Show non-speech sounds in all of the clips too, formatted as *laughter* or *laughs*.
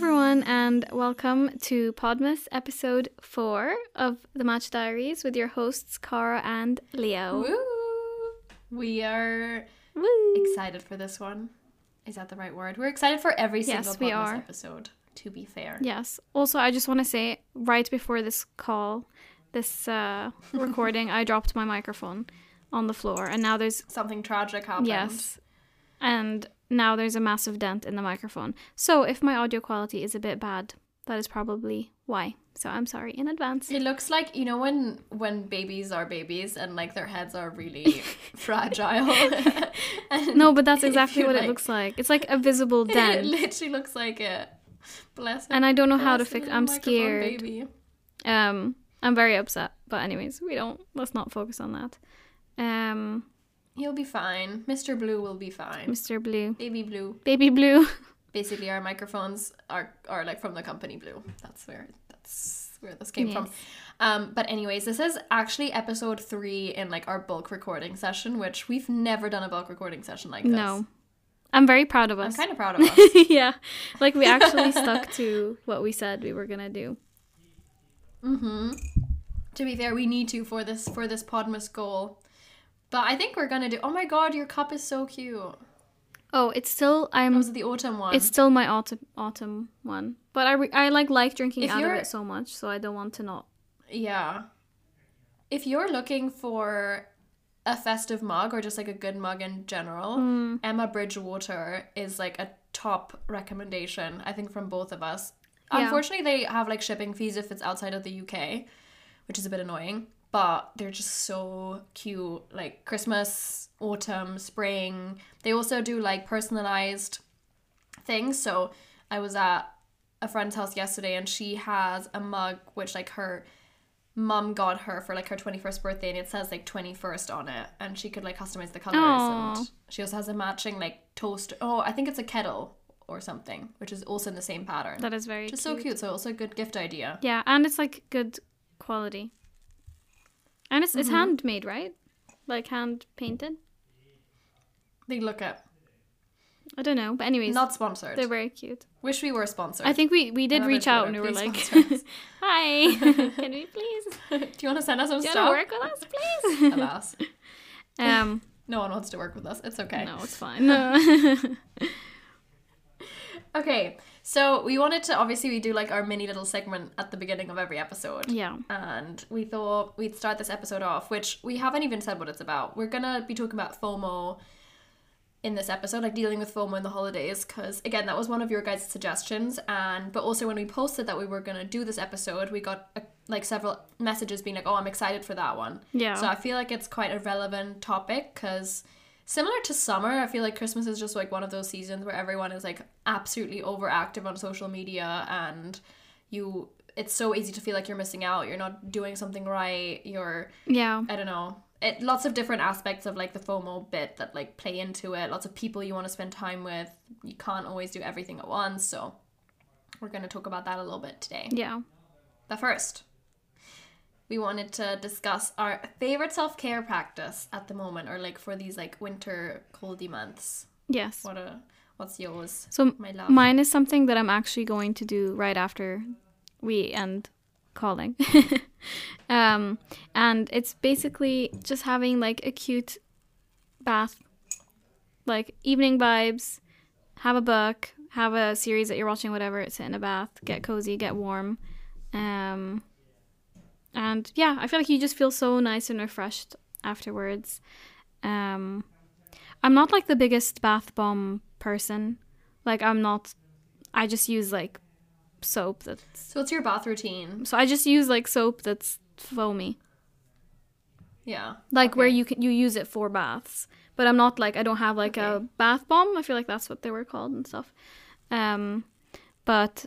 Everyone, and welcome to Podmas episode four of the Matcha Diaries with your hosts Cara and Leo. Woo! We are Woo. excited for this one. Is that the right word? We're excited for every Yes, single we Podmas are. episode. To be fair, Yes. Also, I just want to say right before this call, this uh, *laughs* recording, I dropped my microphone on the floor, and now there's something tragic happened. yes, and now there's a massive dent in the microphone. So if my audio quality is a bit bad, that is probably why. So I'm sorry in advance. It looks like you know when when babies are babies and like their heads are really *laughs* fragile. *laughs* No, but that's exactly what it looks like. It's like a visible *laughs* dent. It literally looks like it. Bless. And I don't know how to fix- I'm scared. Baby. Um, I'm very upset. But anyways, we don't. Let's not focus on that. Um, He'll be fine. Mr. Blue will be fine. Mr. Blue, Baby Blue. Baby Blue. *laughs* Basically, our microphones are are like from the company Blue. That's where that's where this came from. Um, but anyways, this is actually episode three in like our bulk recording session, which we've never done a bulk recording session like this. No, I'm very proud of us. I'm kind of proud of *laughs* us. yeah, like we actually stuck to what we said we were gonna do. to be fair, we need to for this for this Podmas goal. But I think we're gonna do. Oh my god, your cup is so cute. Oh, it's still I'm. Was the autumn one? It's still my autumn autumn one, but I re- I like like drinking If out of it so much, so I don't want to not. Yeah. If you're looking for a festive mug or just like a good mug in general, Hmm. Emma Bridgewater is like a top recommendation, I think, from both of us. Yeah. Unfortunately, they have like shipping fees if it's outside of the UK, which is a bit annoying, but they're just so cute. Like Christmas, autumn, spring. They also do like personalized things. So I was at a friend's house yesterday and she has a mug which like her mum got her for like her 21st birthday and it says like 21st on it and she could like customize the colors Aw. and she also has a matching like toaster oh i think it's a kettle or something which is also in the same pattern That is very is so cute so also a good gift idea Yeah, and it's like good quality. And it's Mm-hmm. it's handmade, right? Like hand painted. they look at I don't know, but anyways, not sponsored they're very cute. wish we were sponsored I think we we did reach out and we were like, please sponsor us. *laughs* "Hi, *laughs* can we please *laughs* do you want to send us some do you stuff work with us, please?" Alas. um, no one wants to work with us it's okay no, it's fine. No. Okay, so we wanted to obviously we do like our mini little segment at the beginning of every episode. yeah, And we thought we'd start this episode off, which we haven't even said what it's about. We're gonna be talking about FOMO in this episode, like dealing with FOMO in the holidays, because again, that was one of your guys' suggestions. And but also when we posted that we were gonna do this episode, we got uh, like several messages being like, "Oh, I'm excited for that one." Yeah. So I feel like it's quite a relevant topic because similar to summer, I feel like Christmas is just like one of those seasons where everyone is like absolutely overactive on social media and you it's so easy to feel like you're missing out, you're not doing something right, you're yeah, I don't know. It lots of different aspects of like the FOMO bit that like play into it. Lots of people you want to spend time with. You can't always do everything at once, so we're going to talk about that a little bit today. yeah. But first, we wanted to discuss our favorite self care practice at the moment, or like for these like winter coldy months. Yes. What a what's yours? So my love. mine is something that I'm actually going to do right after we end calling. *laughs* um, and it's basically just having like a cute bath, like evening vibes. Have a book, have a series that you're watching, whatever. Sit in a bath, get cozy, get warm. Um, and yeah, I feel like you just feel so nice and refreshed afterwards. Um, I'm not like the biggest bath bomb person. Like I'm not. I just use like soap that's. So what's your bath routine? So I just use like soap that's foamy, Yeah. like where you can you use it for baths. But I'm not like I don't have like a bath bomb. I feel like that's what they were called and stuff. Um, but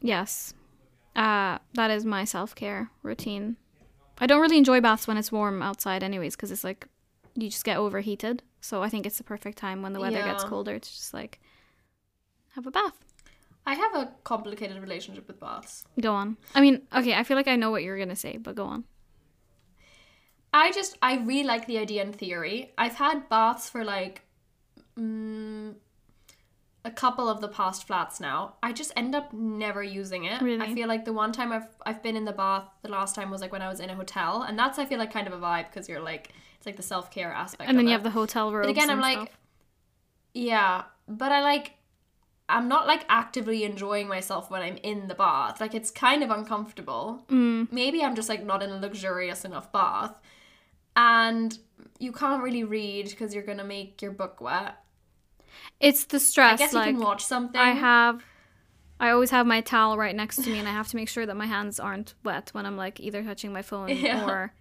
yes, uh, that is my self care routine. I don't really enjoy baths when it's warm outside, anyways, because it's like you just get overheated. So I think it's the perfect time when the weather gets colder to just like have a bath. I have a complicated relationship with baths. Go on. I mean, okay, I feel like I know what you're gonna say, but go on. I just I really like the idea in theory. I've had baths for like mm, a couple of the past flats now. I just end up never using it. Really? I feel like the one time I've I've been in the bath, the last time was like when I was in a hotel, and that's I feel like kind of a vibe because you're like it's like the self care aspect. And then you it. have the hotel room. But again, I'm like, stuff. yeah, but I like, I'm not like actively enjoying myself when I'm in the bath. Like it's kind of uncomfortable. Mm. Maybe I'm just like not in a luxurious enough bath, and you can't really read because you're gonna make your book wet. It's the stress. I guess like you can watch something. I have, I always have my towel right next to me, and I have to make sure that my hands aren't wet when I'm like either touching my phone *laughs* Yeah. or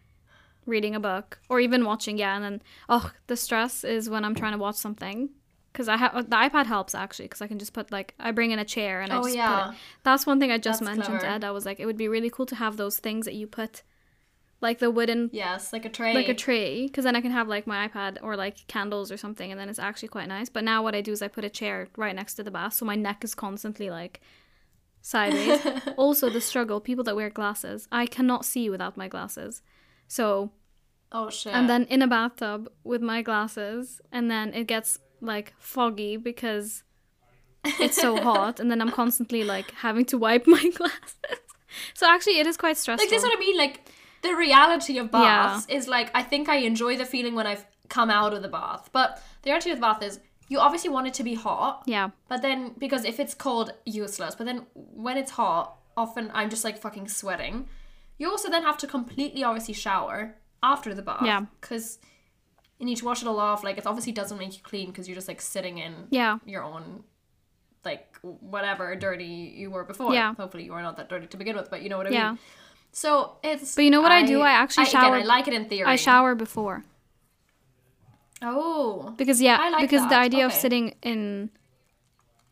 reading a book or even watching. Yeah, and then oh, the stress is when I'm trying to watch something. Because I have the iPad helps actually because I can just put like I bring in a chair and I Oh, just put yeah. it. That's one thing I just That's mentioned to clever. Ed. I was like, it would be really cool to have those things that you put, like the wooden Yes, like a tray. like a tray because then I can have like my iPad or like candles or something and then it's actually quite nice. But now what I do is I put a chair right next to the bath so my neck is constantly like sideways. *laughs* also the struggle, people that wear glasses. I cannot see without my glasses. So oh shit. and then in a bathtub with my glasses and then it gets like foggy because it's so hot and then I'm constantly like having to wipe *laughs* my glasses. So actually it is quite stressful. like this is what I mean. Like the reality of baths is like I think I enjoy the feeling when I've come out of the bath, but the reality of the bath is you obviously want it to be hot. yeah. But then, because if it's cold, useless. But then when it's hot, often I'm just like fucking sweating. You also then have to completely obviously shower after the bath. Yeah. Because you need to wash it all off. Like, it obviously doesn't make you clean because you're just like sitting in Yeah. your own, like, whatever dirty you were before. Yeah. Hopefully you are not that dirty to begin with, but you know what I Yeah. mean? So it's. But you know what I do? I actually shower- Again, I like it in theory. I shower before. Oh. Because yeah, I like because the that. idea of sitting in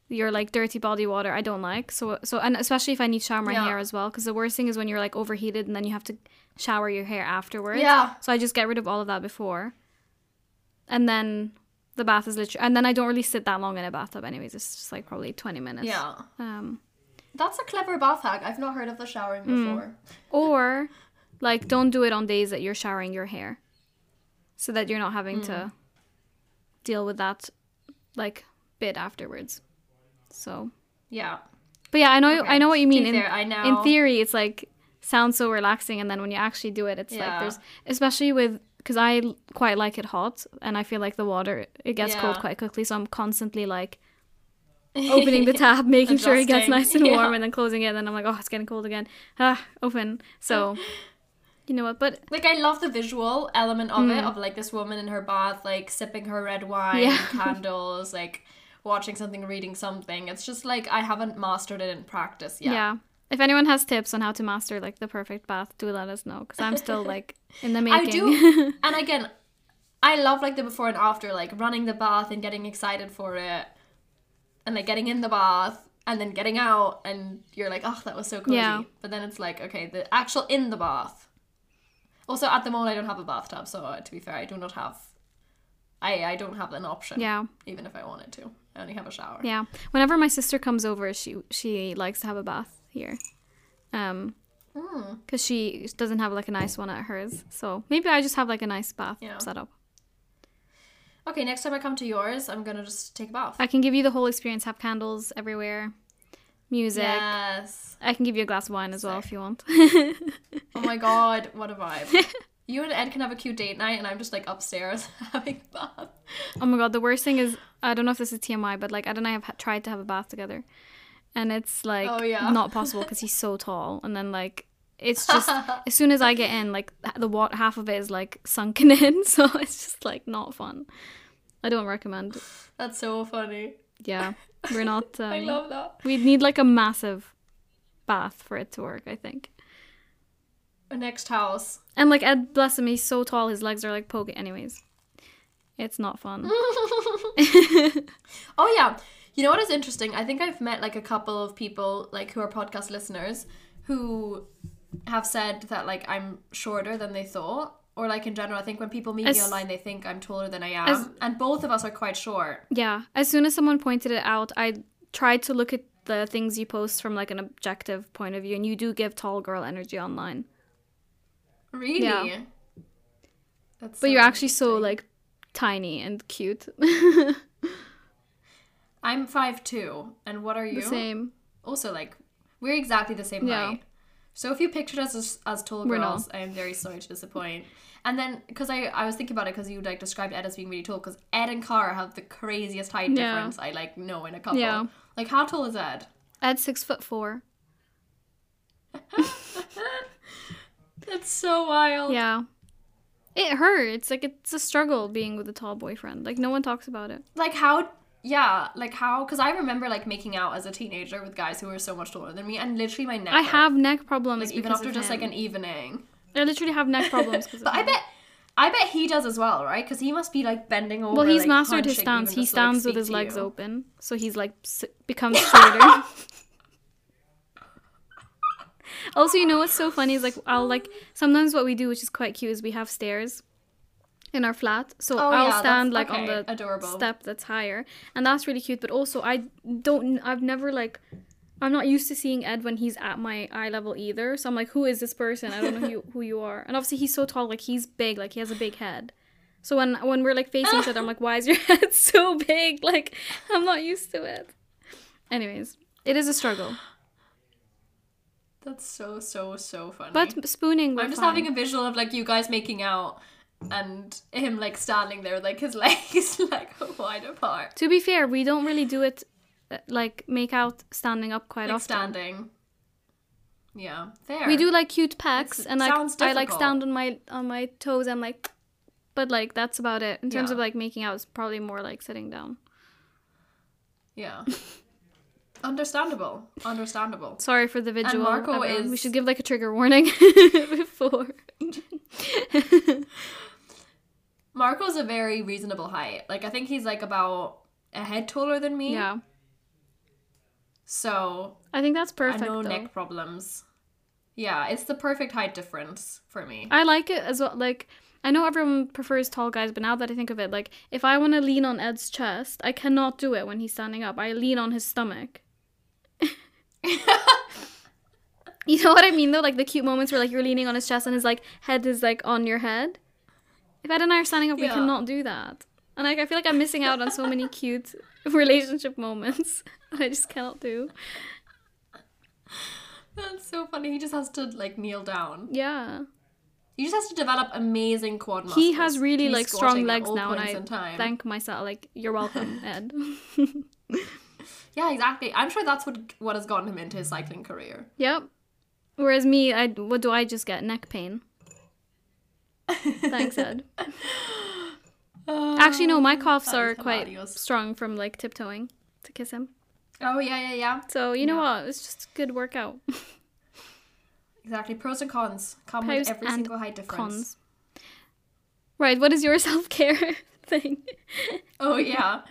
your like dirty body water, I don't like. So so and especially if I need to shower my Yeah. hair as well, because the worst thing is when you're like overheated and then you have to shower your hair afterwards. Yeah. So I just get rid of all of that before, and then the bath is literally, and then I don't really sit that long in a bathtub. Anyways, it's just like probably twenty minutes. Yeah. Um, That's a clever bath hack. I've not heard of the showering Mm. before. or like don't do it on days that you're showering your hair, so that you're not having Mm. to deal with that like bit afterwards. So. Yeah. But yeah, I know Okay. I know what you mean. In, fair, I know- in theory, it's like sounds so relaxing, and then when you actually do it, it's like there's especially with because I quite like it hot, and I feel like the water it gets cold quite quickly, so I'm constantly like opening the tap, *laughs* making sure it gets nice and warm, Yeah. and then closing it, and then I'm like, oh, it's getting cold again. Ah, open. So *laughs* you know what? But Like I love the visual element of it, of like this woman in her bath, like sipping her red wine, Mm. Yeah. *laughs* candles, like watching something, reading something. It's just like I haven't mastered it in practice yet. yeah. If anyone has tips on how to master like the perfect bath, do let us know because I'm still like in the making. I do. and again, I love like the before and after, like running the bath and getting excited for it, and like getting in the bath and then getting out, and you're like, oh, that was so cozy. Yeah. But then it's like, okay, the actual in the bath. Also, at the moment, I don't have a bathtub, so uh, to be fair, I do not have. I I don't have an option. Yeah. Even if I wanted to, I only have a shower. Yeah. Whenever my sister comes over, she she likes to have a bath here. Um Hmm. cuz she doesn't have like a nice one at hers. So maybe I just have like a nice bath Yeah. setup. Okay, next time I come to yours, I'm gonna just take a bath. I can give you the whole experience, have candles everywhere, music. Yes. I can give you a glass of wine as well if you want. *laughs* Oh my god, what a vibe. *laughs* You and Ed can have a cute date night, and I'm just like upstairs *laughs* having a bath. oh my god, the worst thing is I don't know if this is TMI, but like Ed and I have ha- tried to have a bath together. And it's like Oh, yeah. not possible cuz he's so tall and then like it's just *laughs* as soon as I get in like the what half of it is like sunken *laughs* in, so it's just like not fun. I don't recommend. That's so funny. Yeah, we're not. *laughs* Um, I love that. We'd need like a massive bath for it to work. I think. A next house. And like Ed, bless him, he's so tall, his legs are like poking. Anyways, it's not fun. Oh yeah. You know what is interesting? I think I've met like a couple of people like who are podcast listeners who have said that like I'm shorter than they thought. Or like in general, I think when people meet me online, they think I'm taller than I am, as- and both of us are quite short. Yeah. As soon as someone pointed it out, I tried to look at the things you post from like an objective point of view, and you do give tall girl energy online. Really? Yeah. That's But so you're actually so like tiny and cute. I'm five two, and what are you? the same. Also, like we're exactly the same Yeah. height. So if you pictured us as, as tall We're girls, I am very sorry to disappoint. And then because I I was thinking about it because you like described Ed as being really tall because Ed and Cara have the craziest height Yeah. difference I like know in a couple. Yeah. Like how tall is Ed? Ed six foot four. *laughs* That's so wild. Yeah. It hurts. Like it's a struggle being with a tall boyfriend. Like no one talks about it. Like how? Yeah, like how? Because I remember like making out as a teenager with guys who were so much taller than me, and literally my neck. I hurt. have neck problems like even after just like an evening. I literally have neck problems because. *laughs* But I bet. I bet he does as well, right? Because he must be like bending over. Well, he's like, mastered his stance. He to, like, stands with his legs you. open, so he's like s- becomes *laughs* shorter. *laughs* also, you know what's so funny is like I'll like sometimes what we do, which is quite cute, is we have stairs in our flat. So Oh, I'll yeah, stand like on the adorable. step that's higher, and that's really cute. But also, I don't. I've never like. I'm not used to seeing Ed when he's at my eye level either. So I'm like, who is this person? I don't know who you, who you are. And obviously, he's so tall. Like he's big. Like he has a big head. So when when we're like facing each other, I'm like, why is your *laughs* head so big? Like I'm not used to it. Anyways, it is a struggle. That's so so so funny. But spooning, we're I'm just fine. having a visual of like you guys making out and him like standing there with like his *laughs* legs like wide apart, To be fair, we don't really do it uh, like make out standing up quite like often. standing. Yeah, fair. We do like cute pecks, It's- and like I like stand on my on my toes and like, but like that's about it. In terms Yeah. of like making out, it's probably more like sitting down. Yeah. *laughs* Understandable. Understandable. Sorry for the visual. And Marco everyone. We should give like a trigger warning *laughs* before. Marco's a very reasonable height. Like I think he's like about a head taller than me. yeah, So I think that's perfect. Though. neck problems. Yeah, it's the perfect height difference for me. I like it as well. Like I know everyone prefers tall guys, but now that I think of it, like if I want to lean on Ed's chest, I cannot do it when he's standing up. I lean on his stomach. *laughs* you know what I mean though? Like the cute moments where like you're leaning on his chest and his like head is like on your head. If Ed and I are standing up, we cannot do that. And like I feel like I'm missing out on so many *laughs* cute relationship moments. *laughs* I just cannot do. That's so funny. He just has to like kneel down. Yeah. He just has to develop amazing quad muscles. He has really He's like strong legs now, and I time. thank myself. Like you're welcome, *laughs* Ed. Yeah, exactly. I'm sure that's what what has gotten him into his cycling career. yep. Whereas me, I what do I just get? Neck pain. Thanks, Ed. *laughs* Actually, no, my oh, coughs are quite strong from like tiptoeing to kiss him. Oh yeah, yeah, yeah. So you know Yeah. what? It's just a good workout. *laughs* Exactly. Pros and cons come Pros with every single height difference. Cons. Right. What is your *laughs* self care thing? Oh yeah.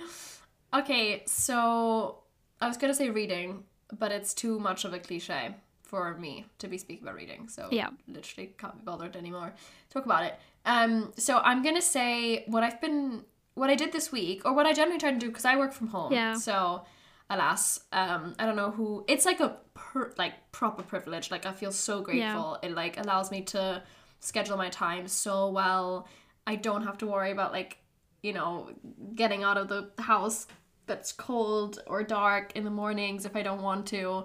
Okay, so I was gonna say reading, but it's too much of a cliche for me to be speaking about reading. So Yeah. literally can't be bothered anymore. Talk about it. Um, so I'm gonna say what I've been, what I did this week, or what I generally try to do because I work from home. Yeah. So, alas, um, I don't know who. It's like a per, like proper privilege. Like I feel so grateful. It like allows me to schedule my time so well. I don't have to worry about like you know getting out of the house that's cold or dark in the mornings if I don't want to.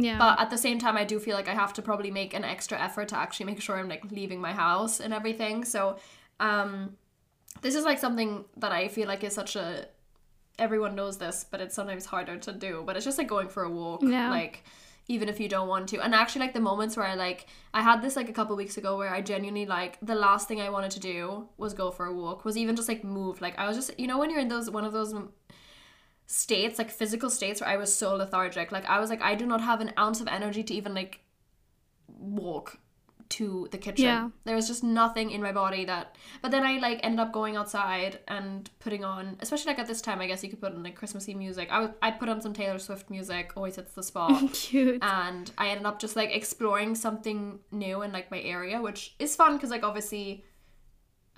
Yeah. But at the same time, I do feel like I have to probably make an extra effort to actually make sure I'm like leaving my house and everything. So, um, this is like something that I feel like is such a everyone knows this, but it's sometimes harder to do. But it's just like going for a walk, Yeah. like even if you don't want to. And actually, like the moments where I like, I had this like a couple weeks ago where I genuinely like the last thing I wanted to do was go for a walk, was even just like move. Like I was just, you know, when you're in those one of those states, like physical states where I was so lethargic. Like I was like, I do not have an ounce of energy to even like walk to the kitchen. Yeah. There was just nothing in my body that but then I like ended up going outside and putting on especially like at this time I guess you could put on like Christmassy music. I would I put on some Taylor Swift music, always hits the spot. *laughs* Cute. and I ended up just like exploring something new in like my area, which is fun because like obviously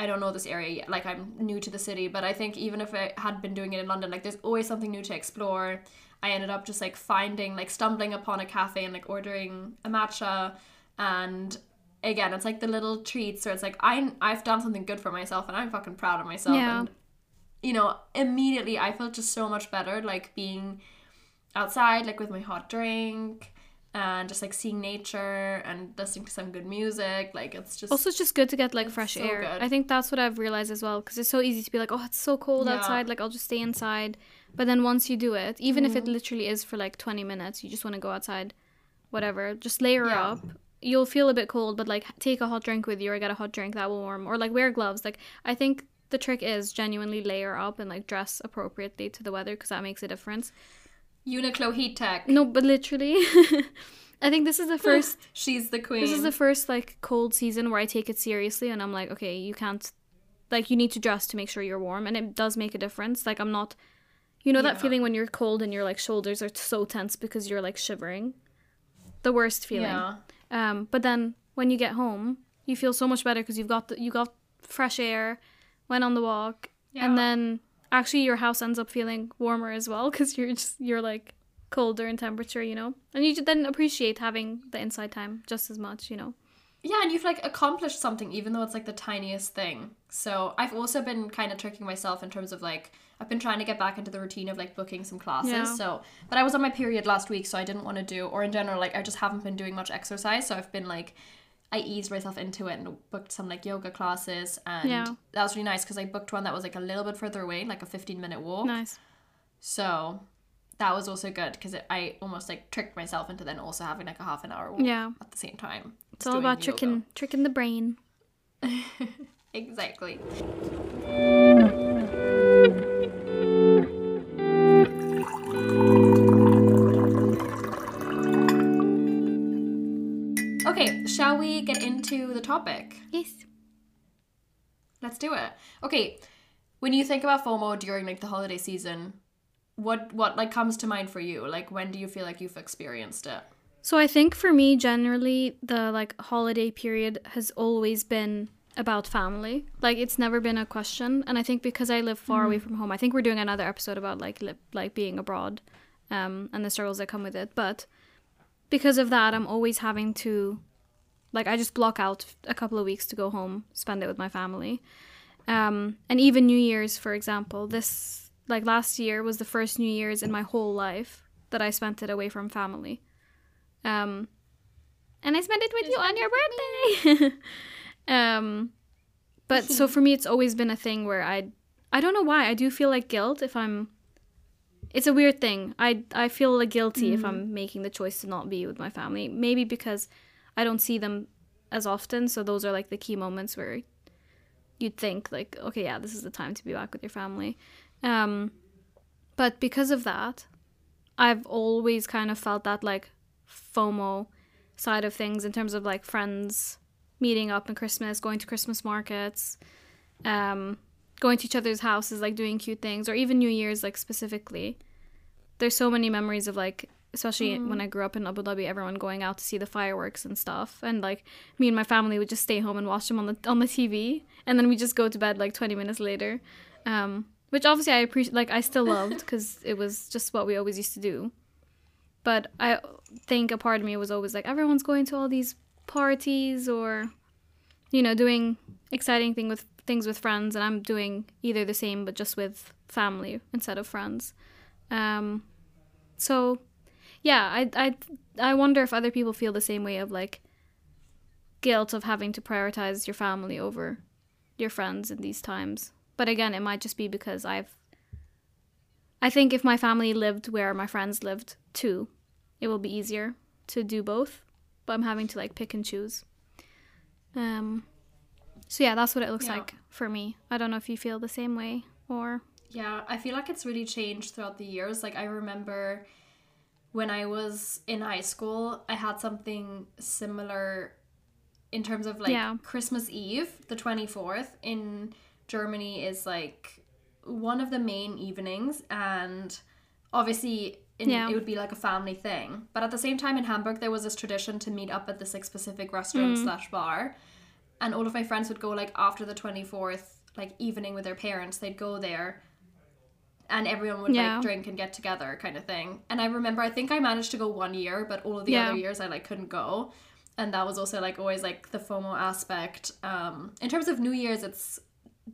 I don't know this area yet. Like I'm new to the city, but I think even if I had been doing it in London, like there's always something new to explore. I ended up just like finding, like stumbling upon a cafe and like ordering a matcha, and again, it's like the little treats where it's like I I've done something good for myself and I'm fucking proud of myself. Yeah. And you know, immediately I felt just so much better, like being outside, like with my hot drink. And just like seeing nature and listening to some good music, like it's just Also, it's just good to get like fresh so air. good. I think that's what I've realized as well because it's so easy to be like, oh, it's so cold Yeah. outside. Like, I'll just stay inside. But then once you do it, even if it Mm-hmm. literally is for like 20 minutes, you just want to go outside, whatever, just layer Yeah. up. You'll feel a bit cold, but like take a hot drink with you or get a hot drink that will warm or like wear gloves. Like, I think the trick is genuinely layer up and like dress appropriately to the weather because that makes a difference. Uniqlo Heat Tech. No, but literally, *laughs* I think this is the *laughs* first She's the queen. this is the first like cold season where I take it seriously and I'm like, okay, you can't like you need to dress to make sure you're warm and it does make a difference. Like I'm not you know that feeling when you're cold and your like shoulders are so tense because you're like shivering. The worst feeling. Yeah. Um but then when you get home, you feel so much better because you've got the, you got fresh air, went on the walk, Yeah. and then actually your house ends up feeling warmer as well because you're just you're like colder in temperature, you know, and you then appreciate having the inside time just as much, you know. Yeah, and you've like accomplished something even though it's like the tiniest thing. So I've also been kind of tricking myself in terms of like I've been trying to get back into the routine of like booking some classes. Yeah. So but I was on my period last week, so I didn't want to do or in general like I just haven't been doing much exercise. So I've been like I eased myself into it and booked some like yoga classes and Yeah. that was really nice because I booked one that was like a little bit further away, like a 15 minute walk. Nice. So that was also good because I almost like tricked myself into then also having like a half an hour walk Yeah. at the same time. It's all about tricking tricking the brain. *laughs* Exactly. We get into the topic? Yes. Let's do it. Okay, when you think about FOMO during like the holiday season, what what like comes to mind for you? Like when do you feel like you've experienced it? So I think for me generally the like holiday period has always been about family. Like it's never been a question and I think because I live far away from home. I think we're doing another episode about like li- like being abroad um and the struggles that come with it. But because of that I'm always having to like I just block out a couple of weeks to go home, spend it with my family. Um and even New Year's for example, this like last year was the first New Year's in my whole life that I spent it away from family. Um, and I spent it with you on your birthday. *laughs* um, but so for me, it's always been a thing where I, I don't know why I do feel like guilt if I'm. It's a weird thing. I I feel like guilty if I'm making the choice to not be with my family. Maybe because I don't see them as often, so those are like the key moments where you'd think like, okay, yeah, this is the time to be back with your family. Um, but because of that, I've always kind of felt that like FOMO side of things in terms of like friends meeting up in Christmas, going to Christmas markets, um, going to each other's houses, like doing cute things, or even New Year's, like specifically. There's so many memories of like, especially when I grew up in Abu Dhabi, everyone going out to see the fireworks and stuff, and like me and my family would just stay home and watch them on the on the TV, and then we just go to bed like 20 minutes later. Um, which obviously I appreciate, like I still loved *laughs* because it was just what we always used to do. But I think a part of me was always like, everyone's going to all these parties or, you know, doing exciting thing with things with friends, and I'm doing either the same but just with family instead of friends. Um, so, yeah, I I I wonder if other people feel the same way of like guilt of having to prioritize your family over your friends in these times. But again, it might just be because I've I think if my family lived where my friends lived too, it will be easier to do both, but I'm having to like pick and choose. Um, so yeah, that's what it looks Yeah. like for me. I don't know if you feel the same way or Yeah, I feel like it's really changed throughout the years. Like I remember when I was in high school, I had something similar in terms of like Yeah. Christmas Eve, the 24th in Germany is like one of the main evenings and obviously in, Yeah. it would be like a family thing. But at the same time in Hamburg there was this tradition to meet up at this like specific restaurant Mm. slash bar. And all of my friends would go like after the 24th like evening with their parents. They'd go there and everyone would Yeah. like drink and get together kind of thing. And I remember I think I managed to go one year, but all of the Yeah. other years I like couldn't go. And that was also like always like the FOMO aspect. Um in terms of New Year's it's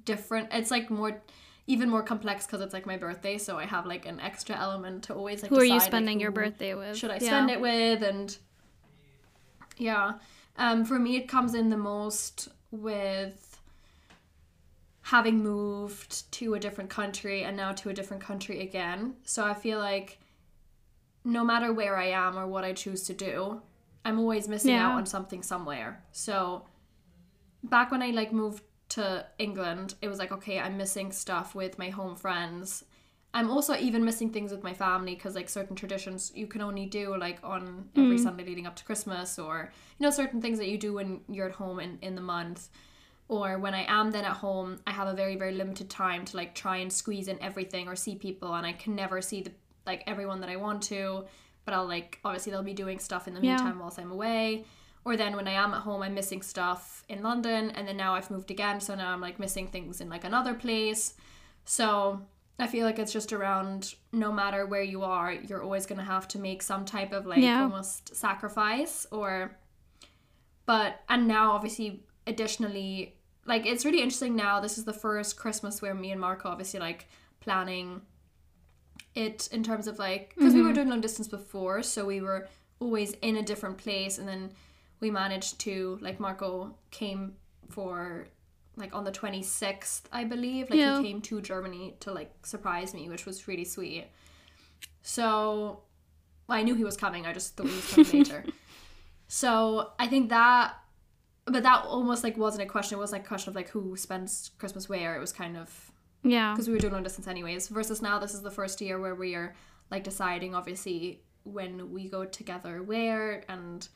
different. It's like more even more complex because it's like my birthday, so I have like an extra element to always like who are you decide, like, spending your birthday with? Should I Yeah. spend it with and yeah. Um for me it comes in the most with having moved to a different country and now to a different country again. So I feel like no matter where I am or what I choose to do, I'm always missing Yeah. out on something somewhere. So back when I like moved to England, it was like okay, I'm missing stuff with my home friends. I'm also even missing things with my family because like certain traditions you can only do like on every mm-hmm. Sunday leading up to Christmas or you know certain things that you do when you're at home in in the month or when I am then at home, I have a very very limited time to like try and squeeze in everything or see people, and I can never see the like everyone that I want to. But I'll like obviously they'll be doing stuff in the Yeah. meantime whilst I'm away. Or then when I am at home, I'm missing stuff in London, and then now I've moved again, so now I'm like missing things in like another place. So I feel like it's just around no matter where you are, you're always gonna have to make some type of like Yeah. almost sacrifice or but and now obviously additionally like it's really interesting now. This is the first christmas where me and marco obviously like planning it in terms of like because we were mm-hmm. doing long distance before so we were always in a different place and then we managed to like marco came for like on the 26th i believe. Like Yeah. he came to germany to like surprise me which was really sweet. So i knew he was coming i just thought he was coming *laughs* later. So I think that, but that almost like wasn't a question. It was like a question of like who spends Christmas where. It was kind of Yeah. because we were doing long distance anyways. Versus now, this is the first year where we are like deciding obviously when we go together where, and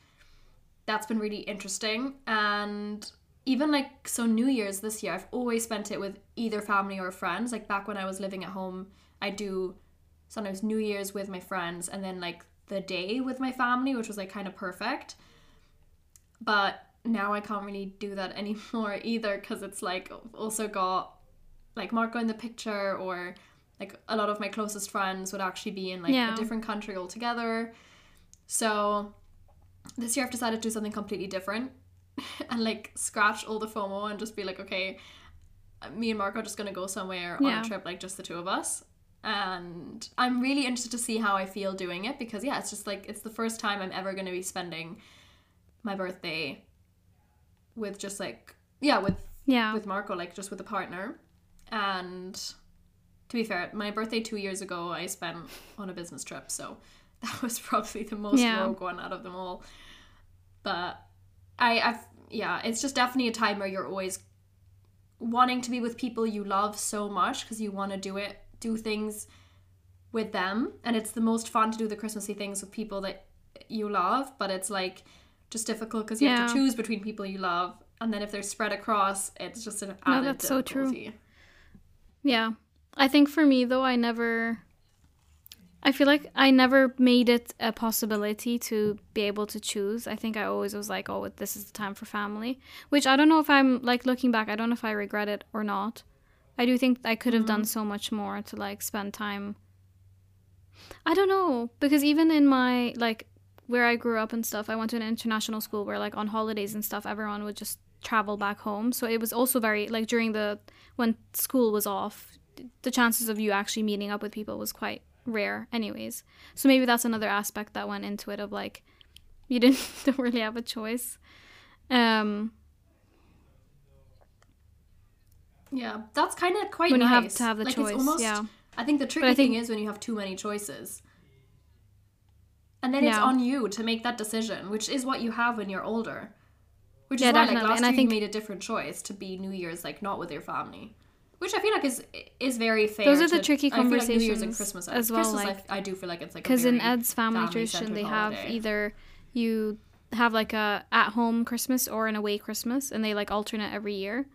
that's been really interesting. And even like so, New Year's this year, I've always spent it with either family or friends. Like back when I was living at home, I do sometimes New Year's with my friends, and then like the day with my family, which was like kind of perfect. But now I can't really do that *laughs* anymore either because it's like also got like Marco in the picture or like a lot of my closest friends would actually be in like Yeah. a different country altogether. So this year I've decided to do something completely different *laughs* and like scratch all the FOMO and just be like, okay, me and Marco are just gonna go somewhere on a trip, like just the two of us. And I'm really interested to see how I feel doing it because yeah, it's just like it's the first time I'm ever gonna be spending my birthday with just like yeah, with Yeah. with Marco, like just with a partner. And to be fair, my birthday two years ago I spent on a business trip, so *laughs* that was probably the most Yeah. rogue one out of them all. But I I've yeah, it's just definitely a time where you're always wanting to be with people you love so much because you want to do it do things with them and it's the most fun to do the christmassy things with people that you love but it's like just difficult because you have to choose between people you love and then if they're spread across it's just an No, added that's so true. difficulty. Yeah. I think for me though, I never I feel like I never made it a possibility to be able to choose. I think I always was like, oh, this is the time for family, which I don't know if I'm like looking back, I don't know if I regret it or not. I do think I could have done mm-hmm. so much more to like spend time. I don't know, because even in my like where I grew up and stuff, I went to an international school where like on holidays and stuff, everyone would just travel back home. So it was also very like during the when school was off, the chances of you actually meeting up with people was quite rare anyways. So maybe that's another aspect that went into it of like you didn't *laughs* don't really have a choice. Um yeah that's kind of quite When you have to have the like, choice, It's almost, yeah. i think the tricky think- thing is when you have too many choices And then it's on you to make that decision, which is what you have when you're older. Which is Yeah, why, like, last And I year think- you made a different choice to be New Year's, like, not with your family. Which I feel like is is very fair. Those are the to- tricky I feel like New Year's and conversations Christmas as well, Christmas, like- I, I do feel like it's like because in Ed's family tradition they have either you have like a at home Christmas or an away Christmas, and they like alternate every year.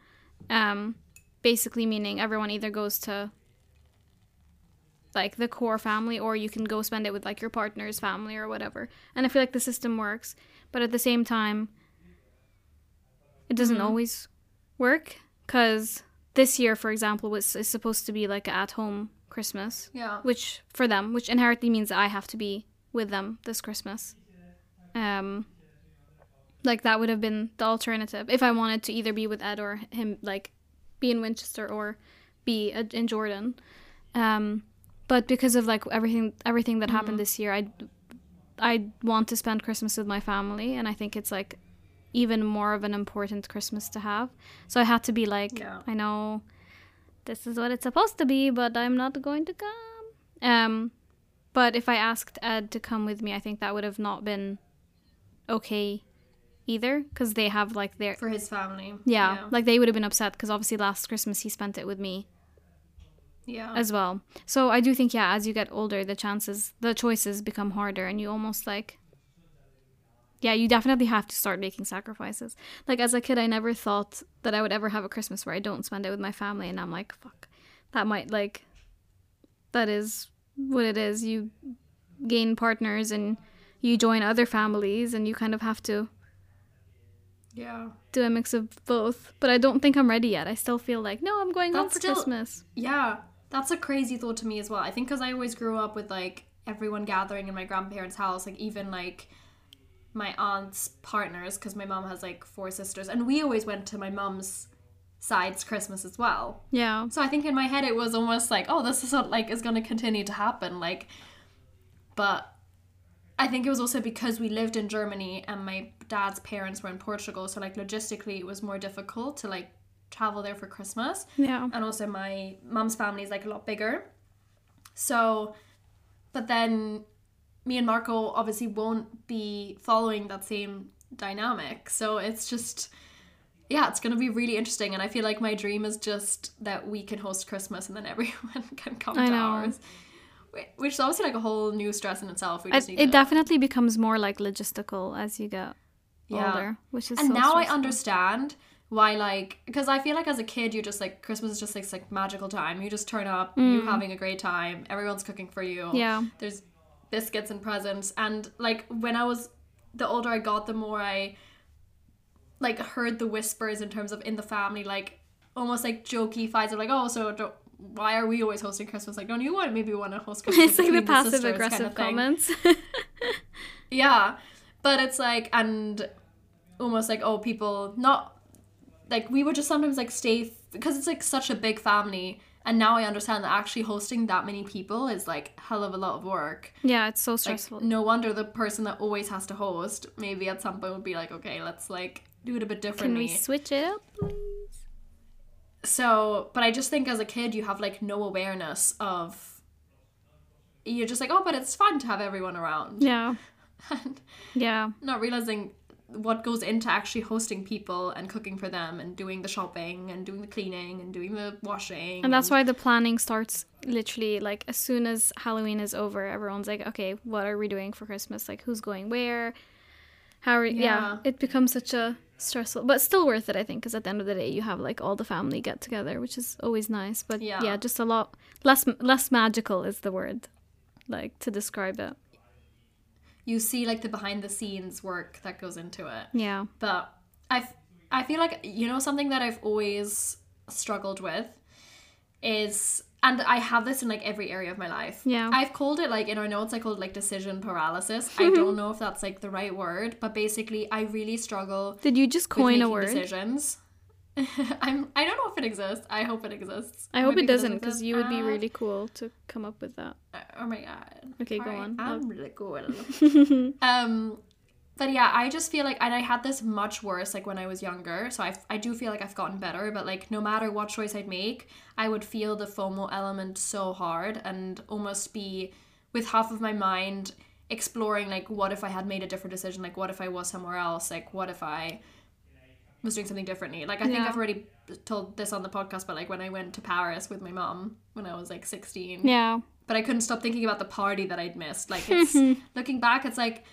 Um, basically meaning everyone either goes to like the core family or you can go spend it with like your partner's family or whatever. And I feel like the system works, but at the same time it doesn't Mm-hmm. always work cuz this year for example was is supposed to be like at home Christmas Yeah. which for them, which inherently means I have to be with them this Christmas. Um, like that would have been the alternative if I wanted to either be with Ed or him, like be in Winchester or be uh, in Jordan. Um, but because of like everything, everything that happened this year, I, I want to spend Christmas with my family, and I think it's like even more of an important Christmas to have. So I had to be like, Yeah. I know this is what it's supposed to be, but I'm not going to come. Um, but if I asked Ed to come with me, I think that would have not been okay either, because they have like their For his family. yeah, like they would have been upset because obviously last Christmas he spent it with me Yeah. as well. So I do think yeah, as you get older, the chances, the choices become harder, and you almost like. Yeah, you definitely have to start making sacrifices. Like as a kid, I never thought that I would ever have a Christmas where I don't spend it with my family, and I'm like, fuck, that might like, that is what it is. You gain partners and you join other families, and you kind of have to yeah. do a mix of both. But I don't think I'm ready yet. I still feel like, no, I'm going home for still- Christmas. Yeah, that's a crazy thought to me as well. I think because I always grew up with like everyone gathering in my grandparents' house, like even like my aunt's partners, because my mom has like four sisters, and we always went to my mom's side's Christmas as well. Yeah. So I think in my head it was almost like, oh, this is what like is going to continue to happen, like. But I think it was also because we lived in Germany and my dad's parents were in Portugal, so like logistically it was more difficult to like travel there for Christmas Yeah. and also my mum's family is like a lot bigger. So, but then me and Marco obviously won't be following that same dynamic. So it's just, yeah, it's gonna be really interesting. And I feel like my dream is just that we can host Christmas and then *laughs* everyone can come I to know. ours. Which is obviously like a whole new stress in itself. We It, just need it to, definitely becomes more like logistical as you get Yeah. older, which is and so now I understand why like because I feel like as a kid you're just like Christmas is just like, like magical time. You just turn up, you having a great time, everyone's cooking for you. Mm. Yeah. There's biscuits and presents and like when I was the older I got, the more I like heard the whispers in terms of in the family, like almost like jokey fights of like, oh, so don't, why are we always hosting Christmas? Like, don't you want maybe want to host *laughs* Christmas? it's like the passive aggressive kind of comments. *laughs* Yeah, but it's like and almost like oh people not like we would just sometimes like stay because it's like such a big family and now I understand that actually hosting that many people is like hell of a lot of work. yeah, it's so Like stressful. no wonder the person that always has to host maybe at some point would be like okay let's like do it a bit differently. Can we switch it up, please? so but I just think as a kid you have like no awareness of you're just like oh but it's fun to have everyone around Yeah. *laughs* and Yeah. not realizing what goes into actually hosting people and cooking for them and doing the shopping and doing the cleaning and doing the washing. And that's why the planning starts literally like as soon as Halloween is over, everyone's like, okay, what are we doing for Christmas? Like, who's going where? How are, yeah. Yeah. it becomes such a stressful, but still worth it, I think, because at the end of the day, you have like all the family get together, which is always nice. But yeah, Yeah. just a lot less, less magical is the word, like to describe it. You see like the behind the scenes work that goes into it. Yeah. But I I feel like you know something that I've always struggled with is and I have this in like every area of my life. Yeah. I've called it like in our notes I called it like decision paralysis. *laughs* I don't know if that's like the right word, but basically I really struggle Did you just coin a word? decisions. *laughs* I'm I don't know if it exists. I hope it exists. I hope Maybe it doesn't because you would be Uh, really cool to come up with that. Oh my god. Okay, go Alright, on. I'm really cool. *laughs* *laughs* um, but yeah, I just feel like, and I had this much worse like when I was younger. So I, I do feel like I've gotten better. But like, no matter what choice I'd make, I would feel the FOMO element so hard and almost be with half of my mind exploring like what if I had made a different decision? Like what if I was somewhere else? Like what if I was doing something differently? Like I think Yeah. I've already told this on the podcast, but like when I went to Paris with my mom when I was like 16 Yeah. but I couldn't stop thinking about the party that I'd missed. Like it's *laughs* looking back, it's like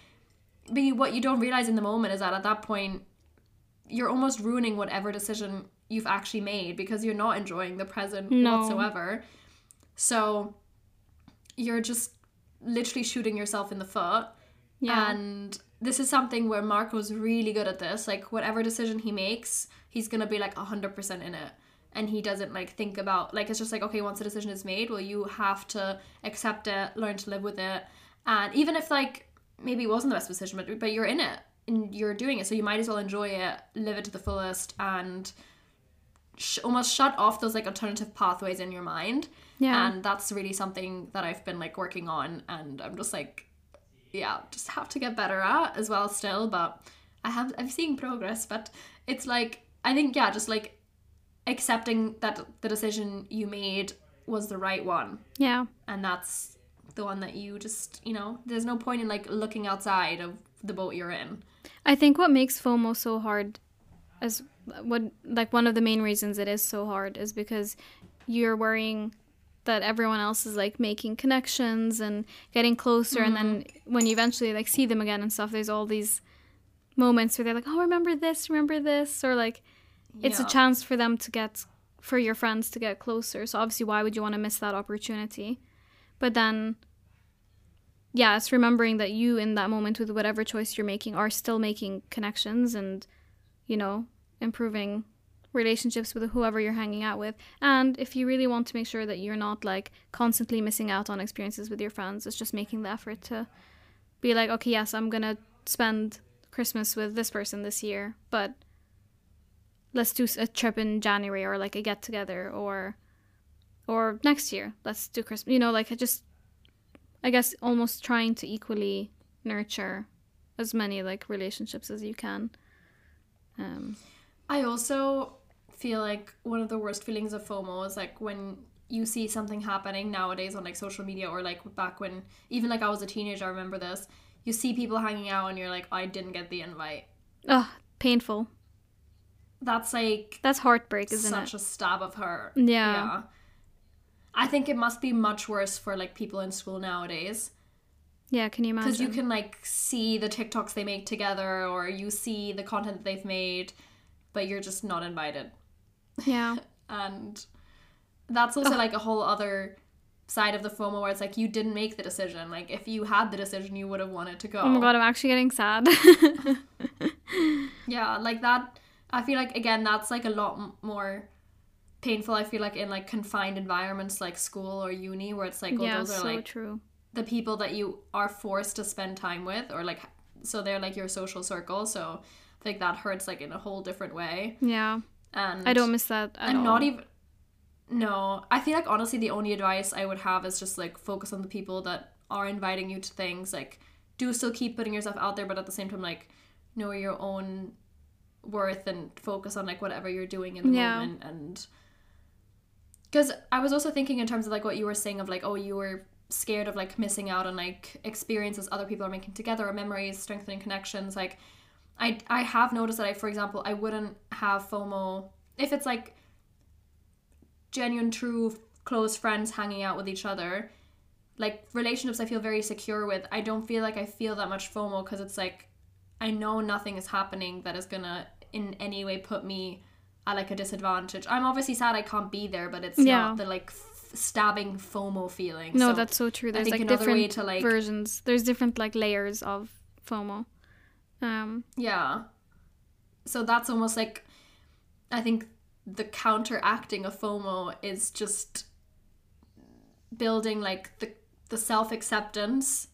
but you, what you don't realize in the moment is that at that point you're almost ruining whatever decision you've actually made because you're not enjoying the present No. whatsoever. So you're just literally shooting yourself in the foot. Yeah. And this is something where Marco's really good at this. Like whatever decision he makes, he's gonna be like hundred percent in it. And he doesn't like think about like it's just like okay, once a decision is made, well you have to accept it, learn to live with it. And even if like maybe it wasn't the best decision, but but you're in it and you're doing it, so you might as well enjoy it, live it to the fullest, and sh- almost shut off those like alternative pathways in your mind. Yeah. And that's really something that I've been like working on, and I'm just like, yeah, just have to get better at as well still. But I have I'm seeing progress, but it's like I think yeah, just like accepting that the decision you made was the right one, yeah. and that's the one that you just you know there's no point in like looking outside of the boat you're in. I think what makes FOMO so hard as what like one of the main reasons it is so hard is because you're worrying that everyone else is like making connections and getting closer and then mm-hmm. when you eventually like see them again and stuff there's all these moments where they're like oh remember this remember this or like it's a chance for them to get for your friends to get closer. So obviously why would you want to miss that opportunity? But then yeah it's remembering that you in that moment with whatever choice you're making are still making connections and you know improving relationships with whoever you're hanging out with. And if you really want to make sure that you're not like constantly missing out on experiences with your friends it's just making the effort to be like okay yes i'm gonna spend christmas with this person this year but let's do a trip in january or like a get together or or next year let's do christmas you know like I just i guess almost trying to equally nurture as many like relationships as you can. Um I also feel like one of the worst feelings of FOMO is like when you see something happening nowadays on like social media or like back when even like I was a teenager, I remember this. You see people hanging out and you're like, I didn't get the invite. oh painful That's like that's heartbreak isn't such it a stab of her. Yeah. I think it must be much worse for like people in school nowadays yeah can you imagine because you can like see the TikToks they make together or you see the content that they've made, but you're just not invited. Yeah *laughs* and that's also like a whole other side of the FOMO where it's like you didn't make the decision. Like if you had the decision, you would have wanted to go. oh my god i'm actually getting sad Yeah, like that. I feel like again that's like a lot m- more painful. I feel like in like confined environments like school or uni where it's like oh, yeah those are so like true the people that you are forced to spend time with or like so they're like your social circle. So I think that hurts like in a whole different way. yeah And i don't miss that at and all. not even no i feel like honestly the only advice i would have is just like focus on the people that are inviting you to things like do still keep putting yourself out there but at the same time like know your own worth and focus on like whatever you're doing in the Yeah. moment and because i was also thinking in terms of like what you were saying of like oh you were scared of like missing out on like experiences other people are making together or memories strengthening connections like i i have noticed that i for example i wouldn't have fomo if it's like genuine true close friends hanging out with each other. Like relationships i feel very secure with. I don't feel like i feel that much fomo because it's like i know nothing is happening that is gonna in any way put me at like a disadvantage. I'm obviously sad i can't be there but it's Yeah. not the like f- stabbing fomo feeling. No So that's so true. There's like another way different to, like- versions. There's different like layers of fomo um Yeah. So that's almost like I think the counteracting of FOMO is just building like the the self-acceptance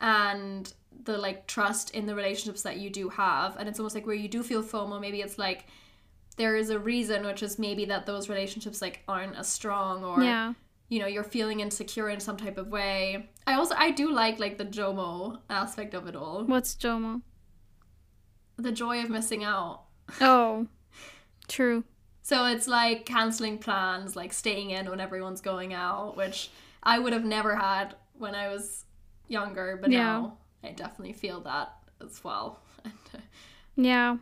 and the like trust in the relationships that you do have. And it's almost like where you do feel FOMO maybe it's like there is a reason which is maybe that those relationships like aren't as strong or yeah. you know you're feeling insecure in some type of way. I also i do like like the jomo aspect of it all. What's jomo the joy of missing out oh true So it's like canceling plans, like staying in when everyone's going out, which I would have never had when I was younger, but Yeah. now I definitely feel that as well. *laughs* Yeah.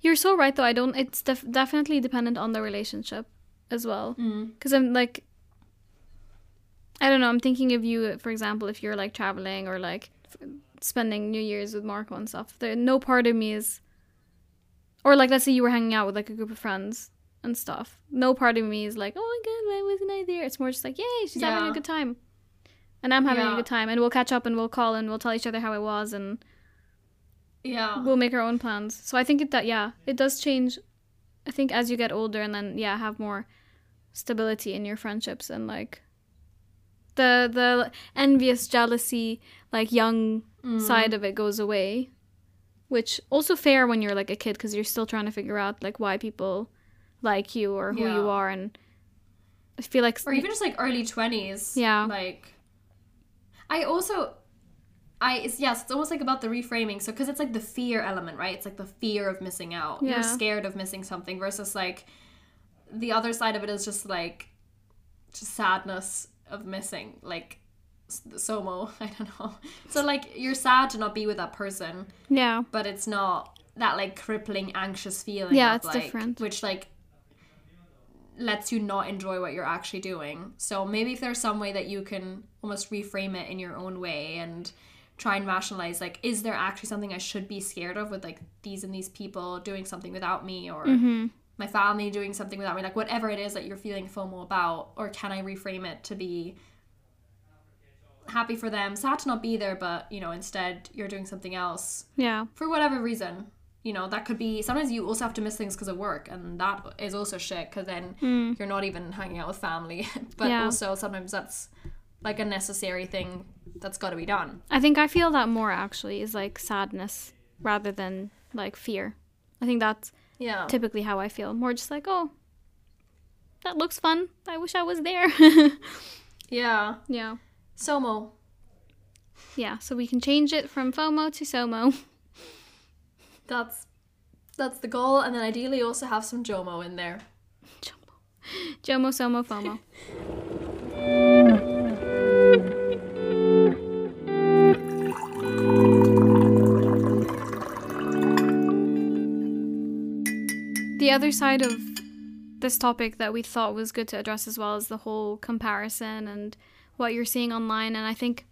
You're so right though. I don't it's def- definitely dependent on the relationship as well. mm. Cuz I'm like I don't know, I'm thinking of you for example if you're like traveling or like spending New Year's with Marco and stuff. There no part of me is or like let's say you were hanging out with like a group of friends and stuff. No part of me is like, "Oh my god, why wasn't I there?" It's more just like, "Yay, she's having a good time." And I'm having a good time and we'll catch up and we'll call and we'll tell each other how it was and Yeah. we'll make our own plans. So I think it that yeah, it does change. I think as you get older and then yeah, have more stability in your friendships and like the the envious jealousy like young Mm. side of it goes away, which also fair when you're like a kid because you're still trying to figure out like why people like you or who you are and I feel like or even just like early 20s Yeah. like i also i it's, yes it's almost like about the reframing so because it's like the fear element right it's like the fear of missing out Yeah. you're scared of missing something versus like the other side of it is just like just sadness of missing like somo *laughs* i don't know. So like you're sad to not be with that person. Yeah. But it's not that like crippling anxious feeling Yeah, of, it's like, different. which like lets you not enjoy what you're actually doing. So maybe if there's some way that you can almost reframe it in your own way and try and rationalize like is there actually something i should be scared of with like these and these people doing something without me or Mm-hmm. my family doing something without me? Like whatever it is that you're feeling fomo about or can i reframe it to be happy for them sad to not be there but you know instead you're doing something else yeah for whatever reason you know that could be sometimes you also have to miss things because of work and that is also shit because then mm. you're not even hanging out with family *laughs* but Yeah. also sometimes that's like a necessary thing that's got to be done I think I feel that more actually is like sadness rather than like fear. I think that's yeah typically how I feel. More just like, oh, that looks fun. I wish I was there. *laughs* yeah yeah. Somo Yeah. So we can change it from FOMO to SOMO. that's that's the goal and then ideally also have some jomo in there Jomo, JOMO, SOMO, FOMO. *laughs* The other side of this topic that we thought was good to address as well is the whole comparison and what you're seeing online. And I think,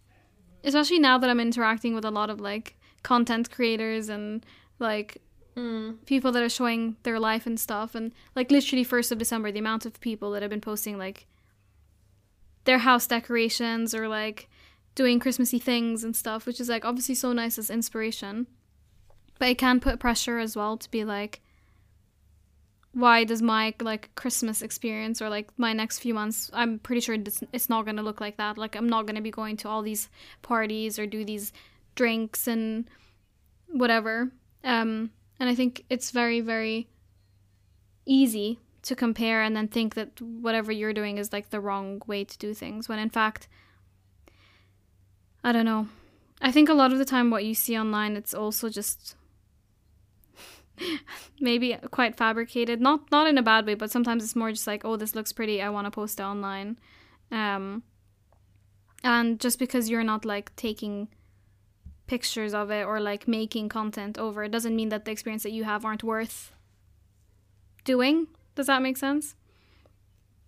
especially now that I'm interacting with a lot of like content creators and like mm. people that are showing their life and stuff and like literally first of december the amount of people that have been posting like their house decorations or like doing christmassy things and stuff which is like obviously so nice as inspiration but it can put pressure as well to be like why does my like christmas experience or like my next few months i'm pretty sure it's, not going to look like that. Like i'm not going to be going to all these parties or do these drinks and whatever. Um and i think it's very very easy to compare and then think that whatever you're doing is like the wrong way to do things when in fact i don't know. I think a lot of the time what you see online it's also just *laughs* maybe quite fabricated. Not not in a bad way but sometimes it's more just like oh this looks pretty i want to post it online. Um and just because you're not like taking pictures of it or like making content over it doesn't mean that the experience that you have aren't worth doing. Does that make sense?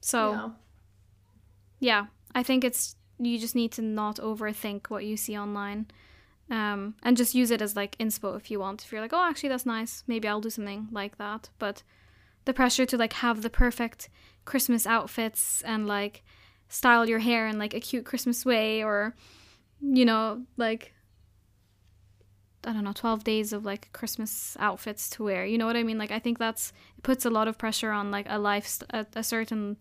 So yeah. yeah i think it's you just need to not overthink what you see online um, and just use it as like inspo if you want. If you're like oh actually that's nice. Maybe i'll do something like that. But the pressure to like have the perfect christmas outfits and like style your hair in like a cute christmas way or you know like i don't know 12 days of like christmas outfits to wear. You know what i mean? Like i think that's it puts a lot of pressure on like a life a, a certain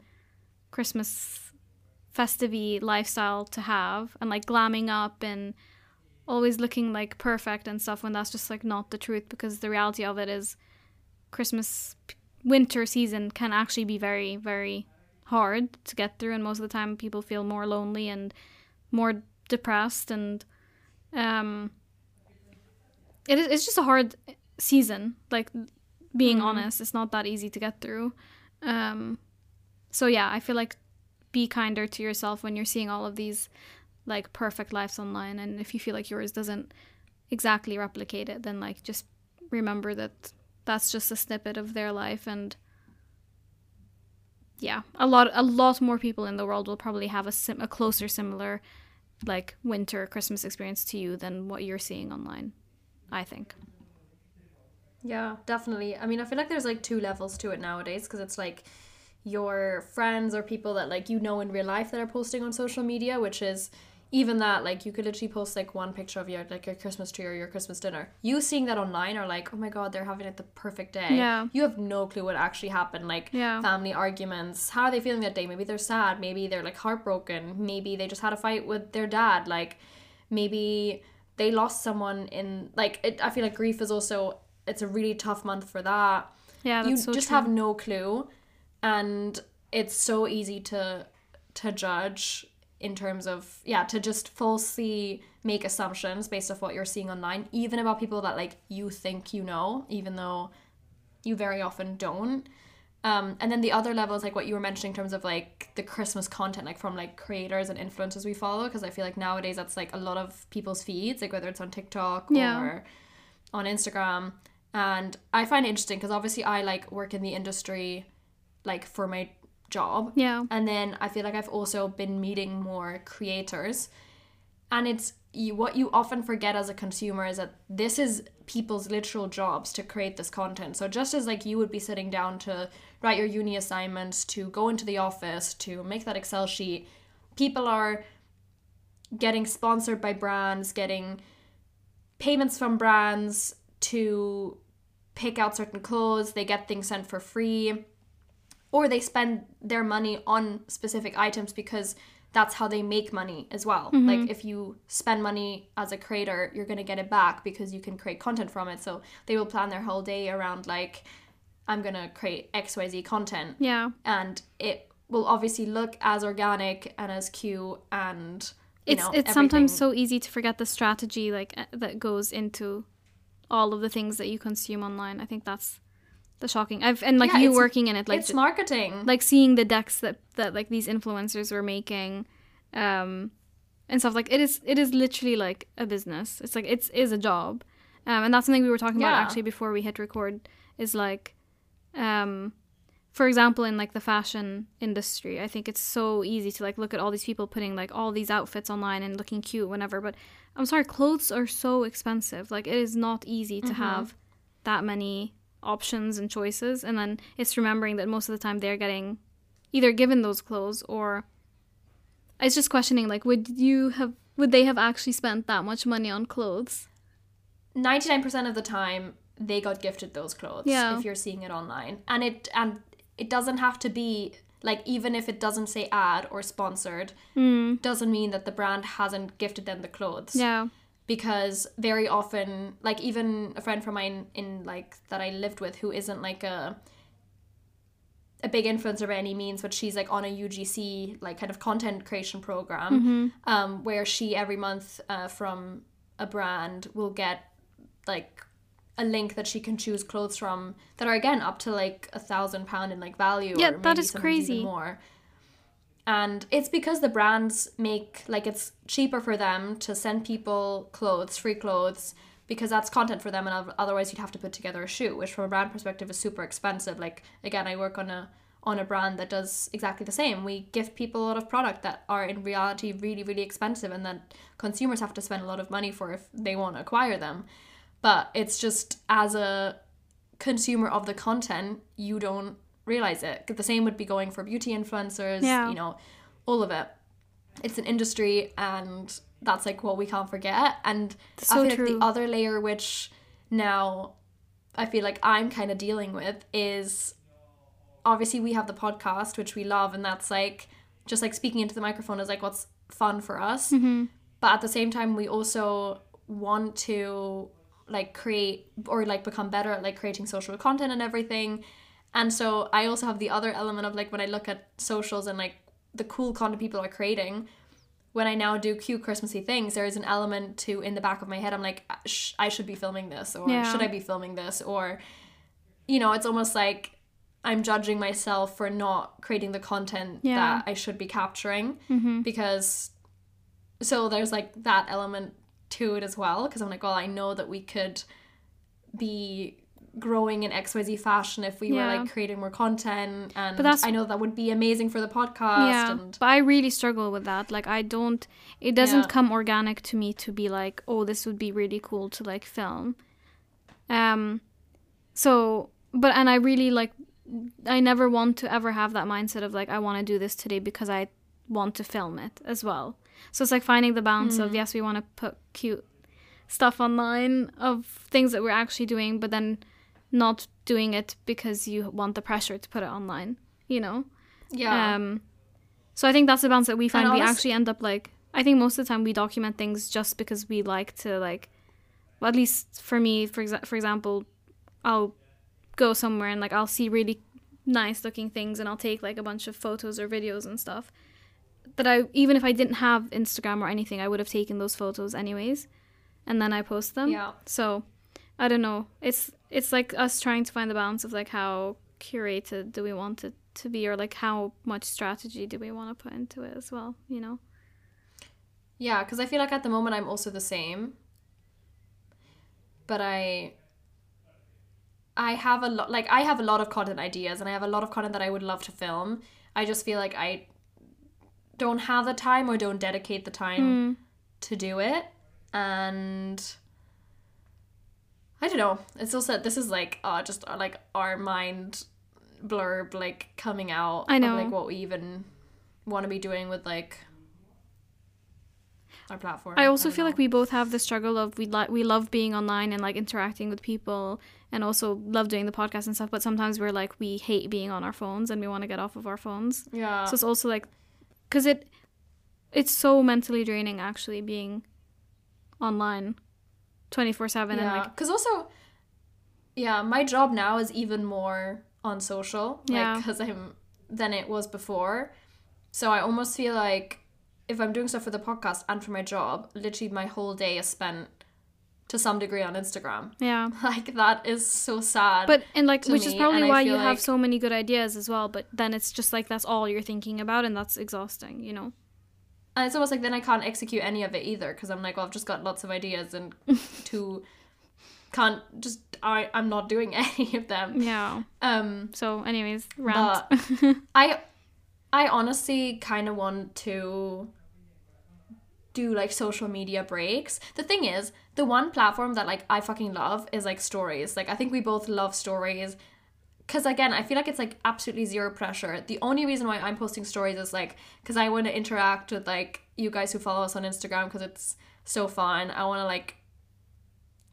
christmas festive lifestyle to have and like glamming up and always looking like perfect and stuff when that's just like not the truth because the reality of it is christmas winter season can actually be very very hard to get through and most of the time people feel more lonely and more depressed and um it is it's just a hard season like being honest it's not that easy to get through um so yeah i feel like be kinder to yourself when you're seeing all of these like perfect lives online and if you feel like yours doesn't exactly replicate it then like just remember that that's just a snippet of their life and yeah a lot a lot more people in the world will probably have a, sim- a closer similar like winter christmas experience to you than what you're seeing online i think Yeah, definitely. I mean, I feel like there's like two levels to it nowadays because it's like your friends or people that like you know in real life that are posting on social media, which is even that like you could literally post like one picture of your like your Christmas tree or your Christmas dinner. You seeing that online are like, oh my god, they're having like the perfect day. Yeah. You have no clue what actually happened. Like Yeah. family arguments. How are they feeling that day? Maybe they're sad. Maybe they're like heartbroken. Maybe they just had a fight with their dad. Like maybe they lost someone in like it, I feel like grief is also it's a really tough month for that. yeah you so just true. have no clue and it's so easy to to judge in terms of yeah to just falsely make assumptions based off what you're seeing online even about people that like you think you know even though you very often don't um, and then the other level is like what you were mentioning in terms of like the Christmas content, like from like creators and influencers we follow, because I feel like nowadays that's like a lot of people's feeds, like whether it's on TikTok Yeah. or on Instagram. And I find it interesting because obviously I like work in the industry, like for my job. yeah And then I feel like I've also been meeting more creators. And it's you, what you often forget as a consumer is that this is people's literal jobs to create this content. So just as like you would be sitting down to write your uni assignments, to go into the office, to make that Excel sheet, people are getting sponsored by brands, getting payments from brands to pick out certain clothes, they get things sent for free or they spend their money on specific items because that's how they make money as well. Like if you spend money as a creator, you're going to get it back because you can create content from it. So they will plan their whole day around like I'm going to create XYZ content. Yeah. And it will obviously look as organic and as cute and you it's know, it's sometimes so easy to forget the strategy like uh, that goes into all of the things that you consume online. I think that's the shocking i've and like Yeah, you working in it like it's marketing. like seeing the decks that that like these influencers were making um and stuff like it is it is literally like a business. It's like it's is a job. Um and that's something we were talking about actually before we hit record is like um for example in like the fashion industry i think it's so easy to like look at all these people putting like all these outfits online and looking cute whenever but i'm sorry clothes are so expensive. Like it is not easy to have that many options and choices and then it's remembering that most of the time they're getting either given those clothes or it's just questioning like would you have would they have actually spent that much money on clothes? 99% of the time they got gifted those clothes Yeah. if you're seeing it online. And it and it doesn't have to be like even if it doesn't say ad or sponsored hmm. doesn't mean that the brand hasn't gifted them the clothes. Yeah because very often like even a friend from mine in like that I lived with who isn't like a a big influencer by any means but she's like on a UGC like kind of content creation program um where she every month uh, from a brand will get like a link that she can choose clothes from that are again up to like a thousand pound in like value Yeah, or maybe is crazy. more and it's because the brands make like it's cheaper for them to send people clothes free clothes because that's content for them and otherwise you'd have to put together a shoe, which from a brand perspective is super expensive. Like again i work on a on a brand that does exactly the same. We give people a lot of product that are in reality really really expensive and that consumers have to spend a lot of money for if they want to acquire them. But it's just as a consumer of the content you don't realize it. The same would be going for beauty influencers Yeah. you know all of it. It's an industry and that's like what we can't forget. And So i feel true. like the other layer which now i feel like i'm kind of dealing with is obviously we have the podcast which we love and that's like just like speaking into the microphone is like what's fun for us. Mm-hmm. But at the same time we also want to like create or like become better at like creating social content and everything and so i also have the other element of like when i look at socials and like the cool content people are creating when i now do cute christmassy things there is an element to in the back of my head i'm like Sh- i should be filming this or Yeah. should i be filming this or you know it's almost like i'm judging myself for not creating the content Yeah. that i should be capturing Mm-hmm. because so there's like that element to it as well because I'm like, well, I know that we could be growing in XYZ fashion if we Yeah. were like creating more content and But that's- I know that would be amazing for the podcast yeah and but i really struggle with that like i don't it doesn't Yeah. come organic to me to be like oh this would be really cool to like film um so but and i really like i never want to ever have that mindset of like i want to do this today because i want to film it as well so it's like finding the balance of yes we want to put cute stuff online of things that we're actually doing but then not doing it because you want the pressure to put it online you know yeah. um, so I think that's the balance that we find. we actually end up like I think most of the time we document things just because we like to like. Well, at least for me, for exa- for example, I'll go somewhere and like I'll see really nice looking things and I'll take like a bunch of photos or videos and stuff. That I even if I didn't have Instagram or anything, I would have taken those photos anyways, and then I post them. yeah. So I don't know. It's it's like us trying to find the balance of like how curated do we want it to be or like how much strategy do we want to put into it as well, you know? Yeah, because I feel like at the moment I'm also the same. But I I have a lot like I have a lot of content ideas and I have a lot of content that I would love to film. I just feel like I don't have the time or don't dedicate the time mm. to do it. And I don't know. It's also this is like uh just uh, like our mind blurb like coming out I know. of like what we even want to be doing with like our platform. I also don't feel know. like we both have the struggle of we like we love being online and like interacting with people and also love doing the podcast and stuff, but sometimes we're like we hate being on our phones and we want to get off of our phones. yeah. So it's also like cuz it it's so mentally draining actually being online 24/7 and yeah. like Because also, yeah, my job now is even more on social. Yeah. Like, because I'm than it was before. So I almost feel like if I'm doing stuff for the podcast and for my job, literally my whole day is spent to some degree on Instagram. yeah. *laughs* Like that is so sad. But and like which is probably and why you feel have so many good ideas as well, but then it's just like that's all you're thinking about and that's exhausting, you know. And it's almost like then I can't execute any of it either because I'm like, well, I've just got lots of ideas and *laughs* to can't just I I'm not doing *laughs* any of them. Yeah. Um, So anyways, rant. but *laughs* I I honestly kind of want to do like social media breaks. The thing is, the one platform that like I fucking love is like stories. Like I think we both love stories. Cause again, I feel like it's like absolutely zero pressure. The only reason why I'm posting stories is like because I want to interact with like you guys who follow us on Instagram because it's so fun. I want to like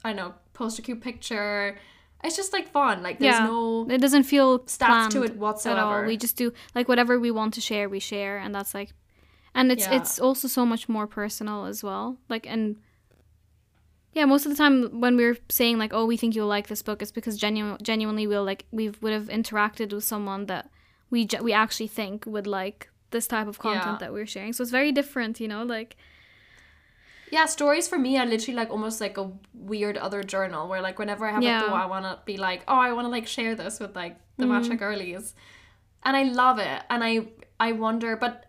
I don't know post a cute picture. It's just like fun. Like there's yeah. no it doesn't feel stats to it at whatsoever. all. We just do like whatever we want to share, we share and that's like and it's Yeah. it's also so much more personal as well. Like and yeah, most of the time when we're saying like, "Oh, we think you'll like this book," it's because genu- genuinely we'll like we would have interacted with someone that we ge- we actually think would like this type of content Yeah. that we're sharing. So it's very different, you know. Like Yeah, stories for me are literally like almost like a weird other journal where like whenever I have Yeah. a thought, I want to be like, oh, I want to like share this with like the Mm-hmm. matcha girlies, and I love it, and I I wonder, but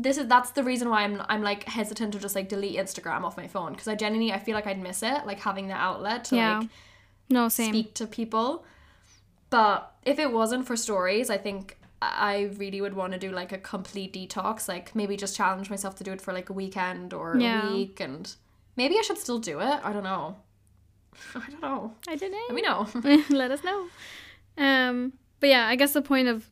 this is that's the reason why I'm I'm like hesitant to just like delete Instagram off my phone because I genuinely I feel like I'd miss it like having the outlet to Yeah. like no, same. speak to people. But if it wasn't for stories, I think I really would want to do like a complete detox, like maybe just challenge myself to do it for like a weekend or Yeah. a week and maybe I should still do it. I don't know. *laughs* I don't know. I didn't. Let me know. *laughs* let us know. Um, but yeah, I guess the point of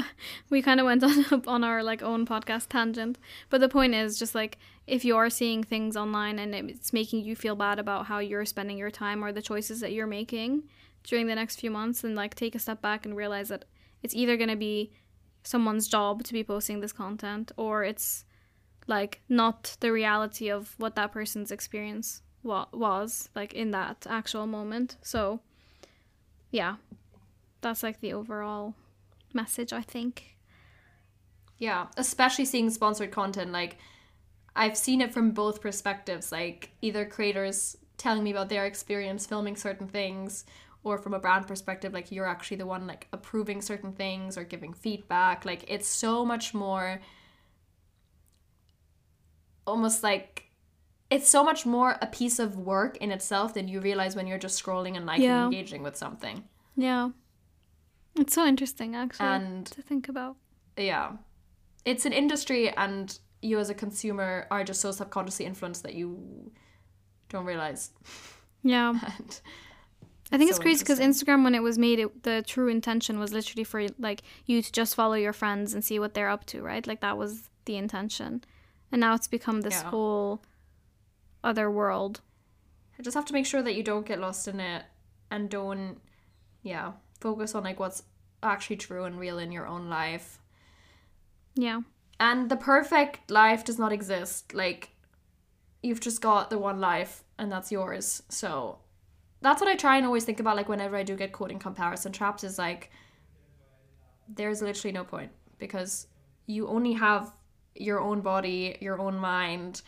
*laughs* we kind of went *laughs* on on our like own podcast tangent. But the point is just like if you are seeing things online and it's making you feel bad about how you're spending your time or the choices that you're making during the next few months, then like take a step back and realize that it's either gonna be someone's job to be posting this content or it's like not the reality of what that person's experience wa- was like in that actual moment. So yeah, that's like the overall message, I think. yeah, especially seeing sponsored content. Like, I've seen it from both perspectives. Like, either creators telling me about their experience filming certain things, or from a brand perspective, like you're actually the one like approving certain things or giving feedback. Like, it's so much more almost like it's so much more a piece of work in itself than you realize when you're just scrolling and liking Yeah. engaging with something. Yeah. It's so interesting actually And to think about. yeah, it's an industry, and you as a consumer are just so subconsciously influenced that you don't realize. Yeah. *laughs* And I think so it's crazy because. Instagram, when it was made, it, the true intention was literally for like you to just follow your friends and see what they're up to, right? Like that was the intention, and now it's become this Yeah. whole other world. I just have to make sure that you don't get lost in it and don't, yeah, focus on like what's actually true and real in your own life. Yeah, And the perfect life does not exist. Like, you've just got the one life and that's yours. So, that's what I try and always think about. Like, whenever I do get caught in comparison traps, is like, there's literally no point because you only have your own body, your own mind,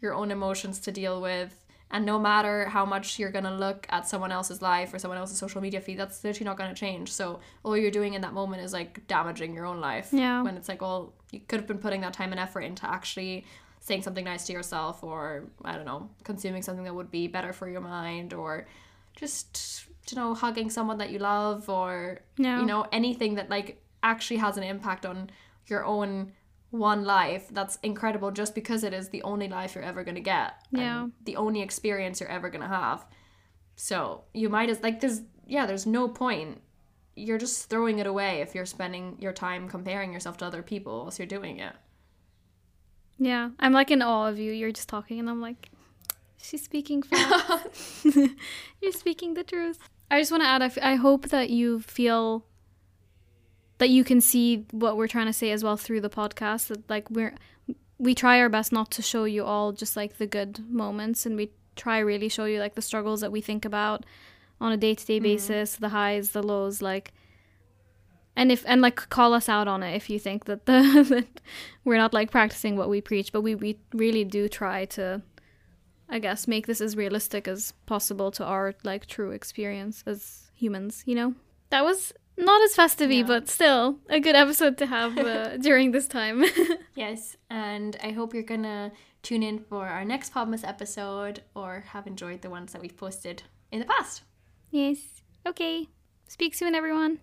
your own emotions to deal with. And no matter how much you're gonna look at someone else's life or someone else's social media feed, that's literally not gonna change. So all you're doing in that moment is like damaging your own life. Yeah. When it's like, well, you could have been putting that time and effort into actually saying something nice to yourself or I don't know, consuming something that would be better for your mind or just you know, hugging someone that you love or you know, anything that like actually has an impact on your own one life that's incredible just because it is the only life you're ever going to get and Yeah. the only experience you're ever going to have so you might as like there's yeah there's no point you're just throwing it away if you're spending your time comparing yourself to other people whilst you're doing it yeah. I'm like in awe of you. You're just talking, and I'm like, she's speaking facts. *laughs* *laughs* You're speaking the truth. I just want to add. I, f- I hope that you feel that you can see what we're trying to say as well through the podcast. That like we're we try our best not to show you all just like the good moments, and we try really show you like the struggles that we think about on a day to day basis, the highs, the lows, like. And if and like call us out on it if you think that the *laughs* that we're not like practicing what we preach, but we we really do try to, I guess, make this as realistic as possible to our like true experience as humans. You know, that was not as fast festive Yeah. but still a good episode to have uh, *laughs* during this time. *laughs* yes and i hope you're gonna tune in for our next podmas episode or have enjoyed the ones that we've posted in the past yes. Okay. Speak soon, everyone.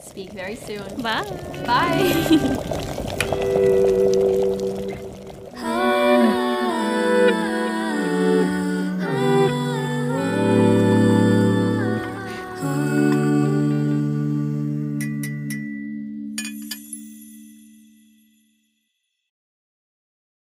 speak very soon Bye. bye *laughs*